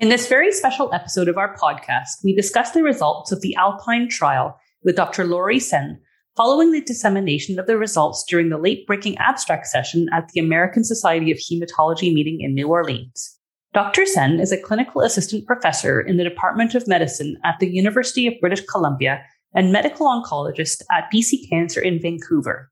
In this very special episode of our podcast, we discuss the results of the Alpine trial with Dr. Laurie Sehn following the dissemination of the results during the late breaking abstract session at the American Society of Hematology meeting in New Orleans. Dr. Sehn is a clinical assistant professor in the Department of Medicine at the University of British Columbia and medical oncologist at BC Cancer in Vancouver.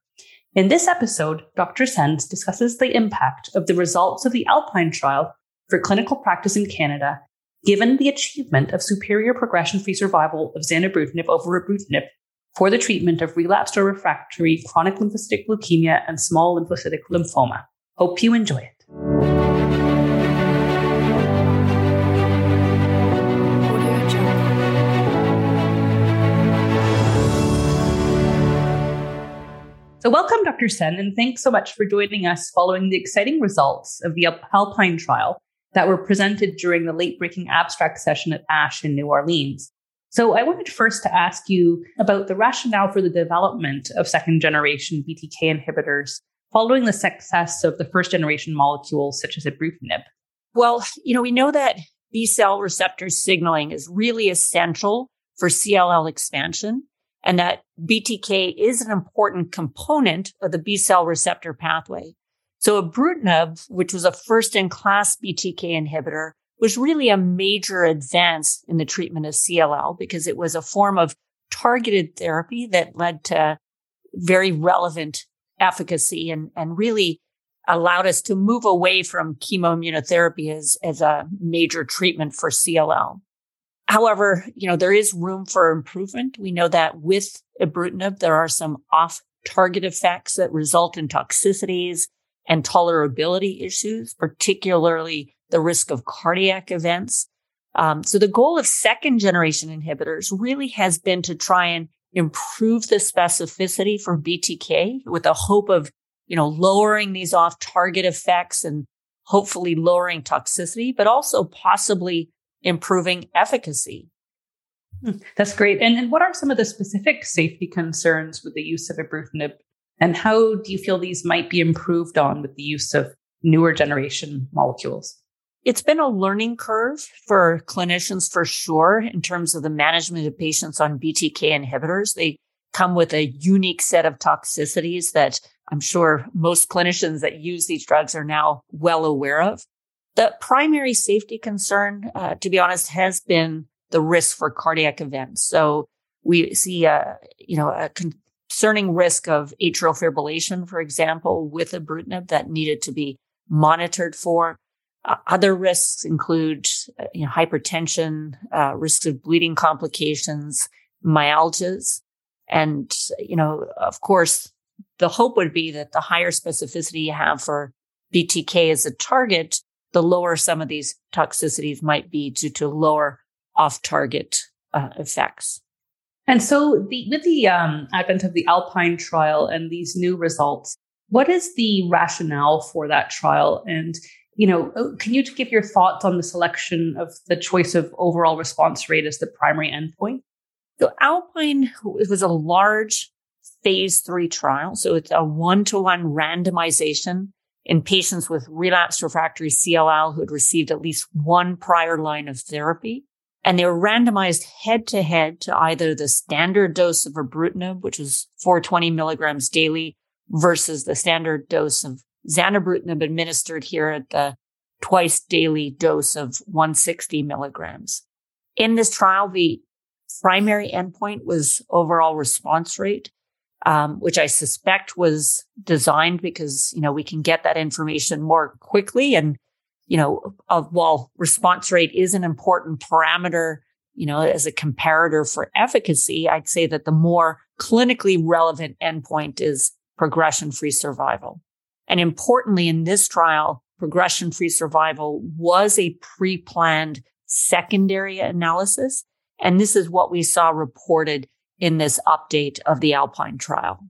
In this episode, Dr. Sens discusses the impact of the results of the Alpine trial for clinical practice in Canada, given the achievement of superior progression free survival of zanubrutinib over ibrutinib for the treatment of relapsed or refractory chronic lymphocytic leukemia and small lymphocytic lymphoma. Hope you enjoy it. So, welcome, Dr. Sehn, and thanks so much for joining us following the exciting results of the Alpine trial that were presented during the late breaking abstract session at ASH in New Orleans. So, I wanted first to ask you about the rationale for the development of second generation BTK inhibitors following the success of the first generation molecules such as ibrutinib. Well, you know, we know that B cell receptor signaling is really essential for CLL expansion and that BTK is an important component of the B cell receptor pathway. So ibrutinib, which was a first in class BTK inhibitor, was really a major advance in the treatment of CLL because it was a form of targeted therapy that led to very relevant efficacy and, and really allowed us to move away from chemoimmunotherapy as, as a major treatment for CLL. However, you know, there is room for improvement. We know that with ibrutinib, there are some off target effects that result in toxicities and tolerability issues, particularly the risk of cardiac events. Um, so the goal of second generation inhibitors really has been to try and improve the specificity for BTK with the hope of, you know, lowering these off target effects and hopefully lowering toxicity, but also possibly improving efficacy. Hmm, that's great. And, and what are some of the specific safety concerns with the use of ibrutinib? And how do you feel these might be improved on with the use of newer generation molecules? It's been a learning curve for clinicians for sure in terms of the management of patients on BTK inhibitors. They come with a unique set of toxicities that I'm sure most clinicians that use these drugs are now well aware of. The primary safety concern, uh, to be honest, has been the risk for cardiac events. So we see a, you know, a concerning risk of atrial fibrillation, for example, with ibrutinib that needed to be monitored for. Uh, other risks include uh, you know, hypertension, uh, risks of bleeding complications, myalgias. And, you know, of course, the hope would be that the higher specificity you have for BTK as a target, the lower some of these toxicities might be due to lower off target uh, effects. And so, the, with the um, advent of the Alpine trial and these new results, what is the rationale for that trial? And you know, uh, can you give your thoughts on the selection of the choice of overall response rate as the primary endpoint? So, Alpine was a large phase three trial. So, it's a one to one randomization in patients with relapsed refractory CLL who had received at least one prior line of therapy. And they were randomized head to head to either the standard dose of ibrutinib, which was 420 milligrams daily, versus the standard dose of zanubrutinib administered here at the twice daily dose of 160 milligrams. In this trial, the primary endpoint was overall response rate um, which I suspect was designed because, you know, we can get that information more quickly. And, you know, while response rate is an important parameter, you know, as a comparator for efficacy, I'd say that the more clinically relevant endpoint is progression free survival. And importantly, in this trial, progression free survival was a pre planned secondary analysis. And this is what we saw reported in this update of the Alpine trial.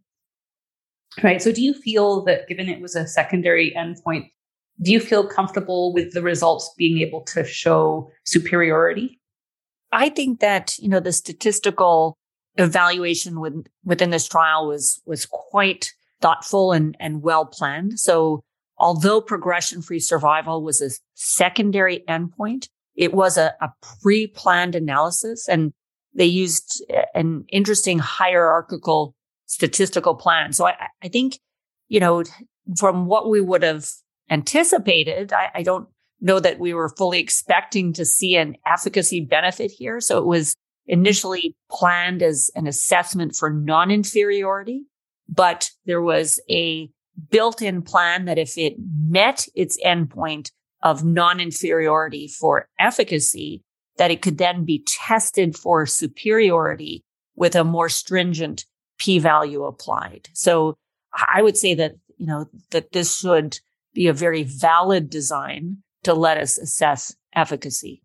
Right. So, do you feel that given it was a secondary endpoint, do you feel comfortable with the results being able to show superiority? I think that, you know, the statistical evaluation with, within this trial was, was quite thoughtful and, and well planned. So although progression free survival was a secondary endpoint, it was a, a pre-planned analysis and they used an interesting hierarchical statistical plan. So I, I think, you know, from what we would have anticipated, I, I don't know that we were fully expecting to see an efficacy benefit here. So it was initially planned as an assessment for non-inferiority, but there was a built-in plan that if it met its endpoint of non-inferiority for efficacy, that it could then be tested for superiority with a more stringent p-value applied. So I would say that, you know, that this should be a very valid design to let us assess efficacy.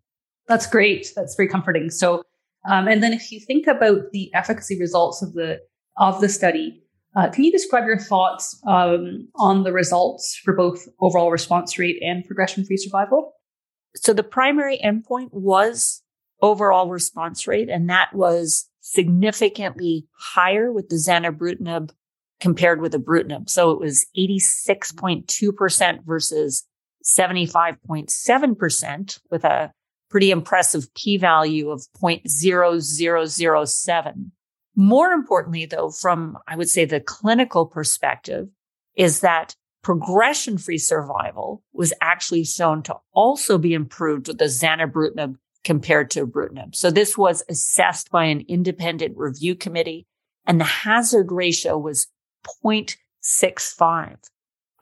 That's great. That's very comforting. So, um, and then if you think about the efficacy results of the of the study, uh, can you describe your thoughts um, on the results for both overall response rate and progression-free survival? So the primary endpoint was overall response rate, and that was significantly higher with the zanubrutinib compared with ibrutinib. So it was 86.2% versus 75.7% with a pretty impressive p-value of 0.0007. More importantly, though, from I would say the clinical perspective is that progression free survival was actually shown to also be improved with the zanubrutinib compared to ibrutinib. So this was assessed by an independent review committee and the hazard ratio was 0.65.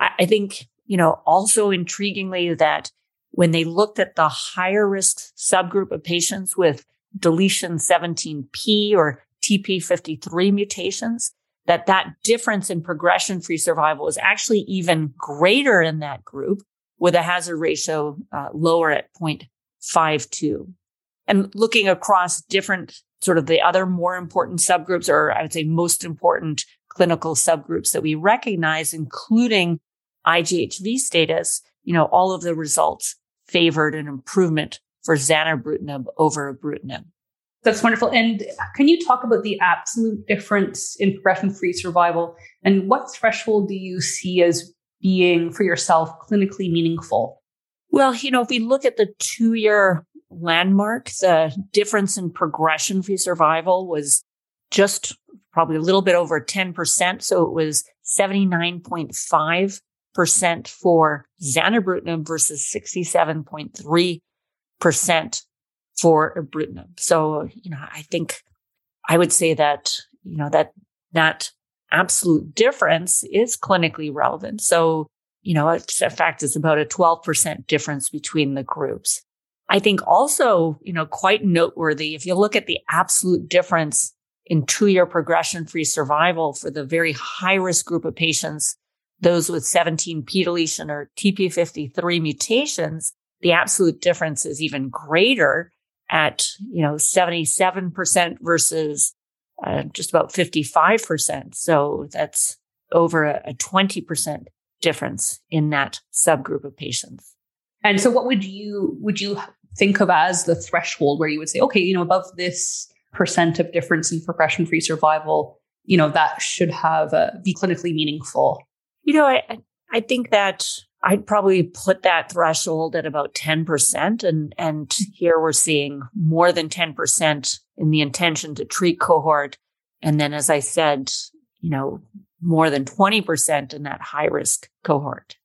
I, think, you know, also intriguingly that when they looked at the higher risk subgroup of patients with deletion 17p or TP53 mutations, that that difference in progression free survival is actually even greater in that group with a hazard ratio uh, lower at 0.52. And looking across different sort of the other more important subgroups, or I would say most important clinical subgroups that we recognize, including IGHV status, you know, all of the results favored an improvement for zanubrutinib over ibrutinib. That's wonderful. And can you talk about the absolute difference in progression free survival and what threshold do you see as being for yourself clinically meaningful? Well, you know, if we look at the two year landmark, the difference in progression free survival was just probably a little bit over 10%. So it was 79.5% for zanubrutinib versus 67.3% for ibrutinib. So, you know, I think I would say that, you know, that that absolute difference is clinically relevant. So, you know, in fact, it's about a 12% difference between the groups. I think also, you know, quite noteworthy, if you look at the absolute difference in two year progression free survival for the very high risk group of patients, those with 17p deletion or TP53 mutations, the absolute difference is even greater at, you know, 77% versus uh, just about 55%. So that's over a, a 20% difference in that subgroup of patients. And so what would you, would you think of as the threshold where you would say, okay, you know, above this percent of difference in progression free survival, you know, that should have uh, be clinically meaningful? You know, I, I think that I'd probably put that threshold at about 10%. And, and here we're seeing more than 10% in the intention to treat cohort. And then, as I said, you know, more than 20% in that high risk cohort.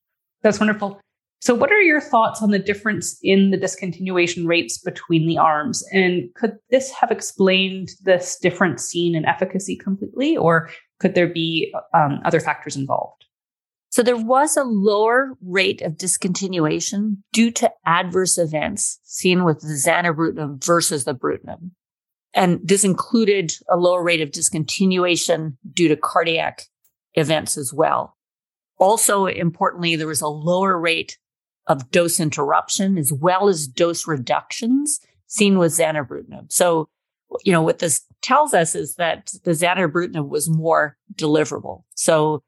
That's wonderful. So, what are your thoughts on the difference in the discontinuation rates between the arms? And could this have explained this difference seen in efficacy completely, or could there be um, other factors involved? So there was a lower rate of discontinuation due to adverse events seen with the zanubrutinib versus the ibrutinib. And this included a lower rate of discontinuation due to cardiac events as well. Also, importantly, there was a lower rate of dose interruption as well as dose reductions seen with zanubrutinib. So, you know, what this tells us is that the zanubrutinib was more deliverable. So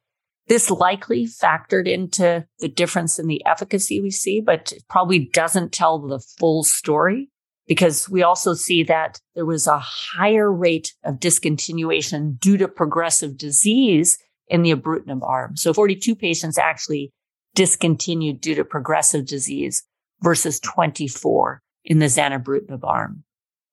this likely factored into the difference in the efficacy we see, but it probably doesn't tell the full story because we also see that there was a higher rate of discontinuation due to progressive disease in the ibrutinib arm. So 42 patients actually discontinued due to progressive disease versus 24 in the zanubrutinib arm.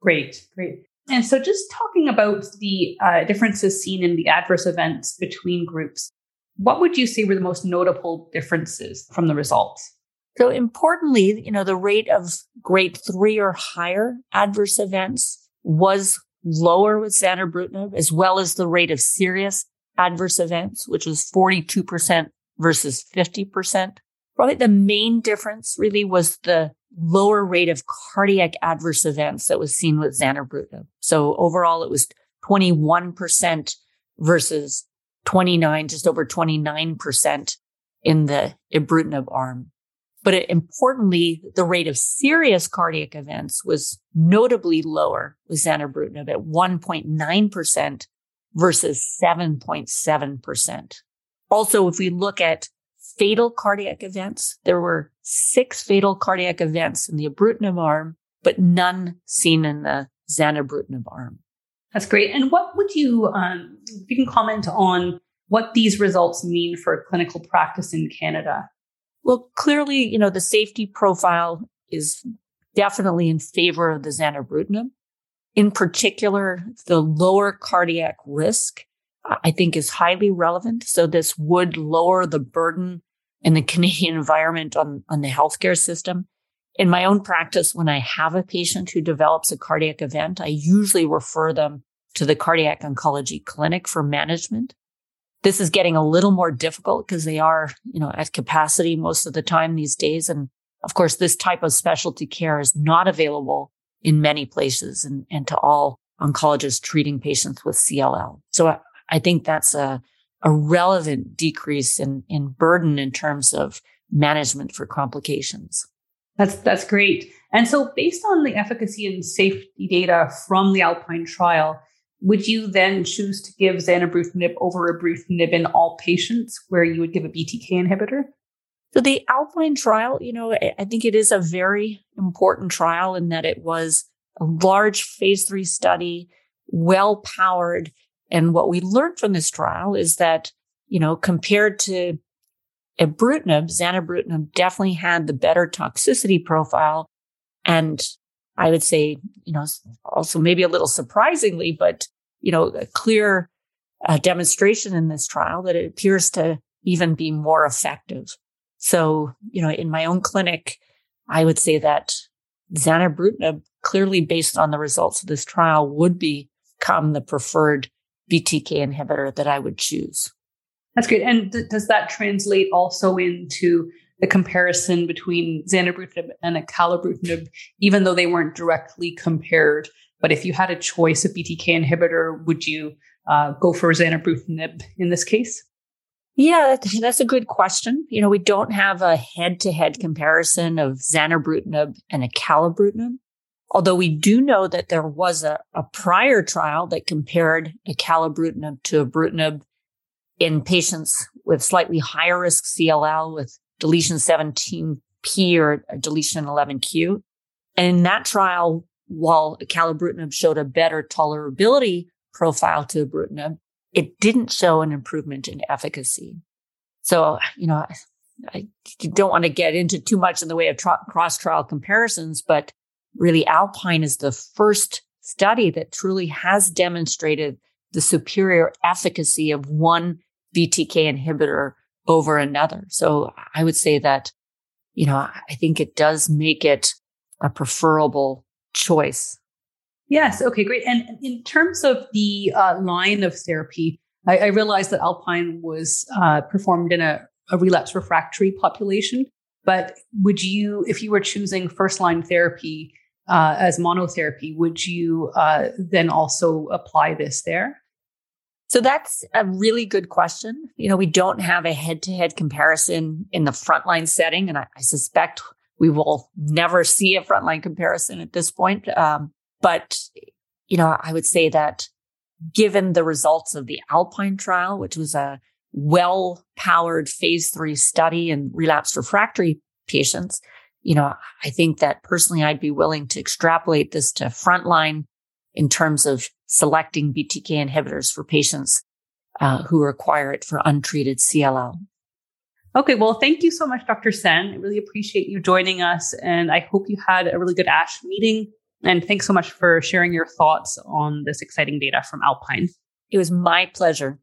Great, great. And so, just talking about the uh, differences seen in the adverse events between groups, what would you say were the most notable differences from the results? So, importantly, you know, the rate of grade three or higher adverse events was lower with zanubrutinib, as well as the rate of serious adverse events, which was 42% versus 50%. Probably the main difference really was the lower rate of cardiac adverse events that was seen with zanubrutinib. So overall, it was 21% versus 29, just over 29% in the ibrutinib arm. But it, importantly, the rate of serious cardiac events was notably lower with zanubrutinib at 1.9% versus 7.7%. Also, if we look at fatal cardiac events, there were six fatal cardiac events in the ibrutinib arm, but none seen in the zanubrutinib arm. That's great. And what would you, um, if you can comment on what these results mean for clinical practice in Canada? Well, clearly, you know, the safety profile is definitely in favor of the zanubrutinib. In particular, the lower cardiac risk, I think is highly relevant. So this would lower the burden in the Canadian environment on, on the healthcare system. In my own practice, when I have a patient who develops a cardiac event, I usually refer them to the cardiac oncology clinic for management. This is getting a little more difficult because they are, you know, at capacity most of the time these days. And of course, this type of specialty care is not available in many places and, and to all oncologists treating patients with CLL. So I, think that's a, a relevant decrease in, in burden in terms of management for complications. That's that's great. And so based on the efficacy and safety data from the Alpine trial, would you then choose to give zanubrutinib over ibrutinib in all patients where you would give a BTK inhibitor? So the Alpine trial, you know, I think it is a very important trial in that it was a large phase three study, well powered. And what we learned from this trial is that, you know, compared to ibrutinib, zanubrutinib definitely had the better toxicity profile. And I would say, you know, also maybe a little surprisingly, but, you know, a clear uh, demonstration in this trial that it appears to even be more effective. So, you know, in my own clinic, I would say that zanubrutinib, clearly based on the results of this trial, would become the preferred BTK inhibitor that I would choose. That's great. And th- does that translate also into the comparison between zanubrutinib and acalabrutinib, even though they weren't directly compared? But if you had a choice of BTK inhibitor, would you uh, go for zanubrutinib in this case? Yeah, that's a good question. You know, we don't have a head to head comparison of zanubrutinib and acalabrutinib. Although we do know that there was a, a prior trial that compared acalabrutinib to ibrutinib in patients with slightly higher risk CLL with deletion 17p or deletion 11q. And in that trial, while acalabrutinib showed a better tolerability profile to ibrutinib, it didn't show an improvement in efficacy. So, you know, I don't want to get into too much in the way of cross trial comparisons, but really Alpine is the first study that truly has demonstrated the superior efficacy of one BTK inhibitor over another. So I would say that, you know, I think it does make it a preferable choice Yes. Okay, great. And in terms of the uh, line of therapy, I, I, realized that Alpine was uh, performed in a, a relapse refractory population. But would you, if you were choosing first line therapy uh, as monotherapy, would you uh, then also apply this there? So that's a really good question. You know, we don't have a head to head comparison in the frontline setting, and I, I, suspect we will never see a frontline comparison at this point. Um, but, you know, I would say that given the results of the Alpine trial, which was a well powered phase three study in relapsed refractory patients, you know, I think that personally I'd be willing to extrapolate this to frontline in terms of selecting BTK inhibitors for patients uh, who require it for untreated CLL. Okay, well, thank you so much, Dr. Sehn. I really appreciate you joining us, and I hope you had a really good ASH meeting. And thanks so much for sharing your thoughts on this exciting data from Alpine. It was my pleasure.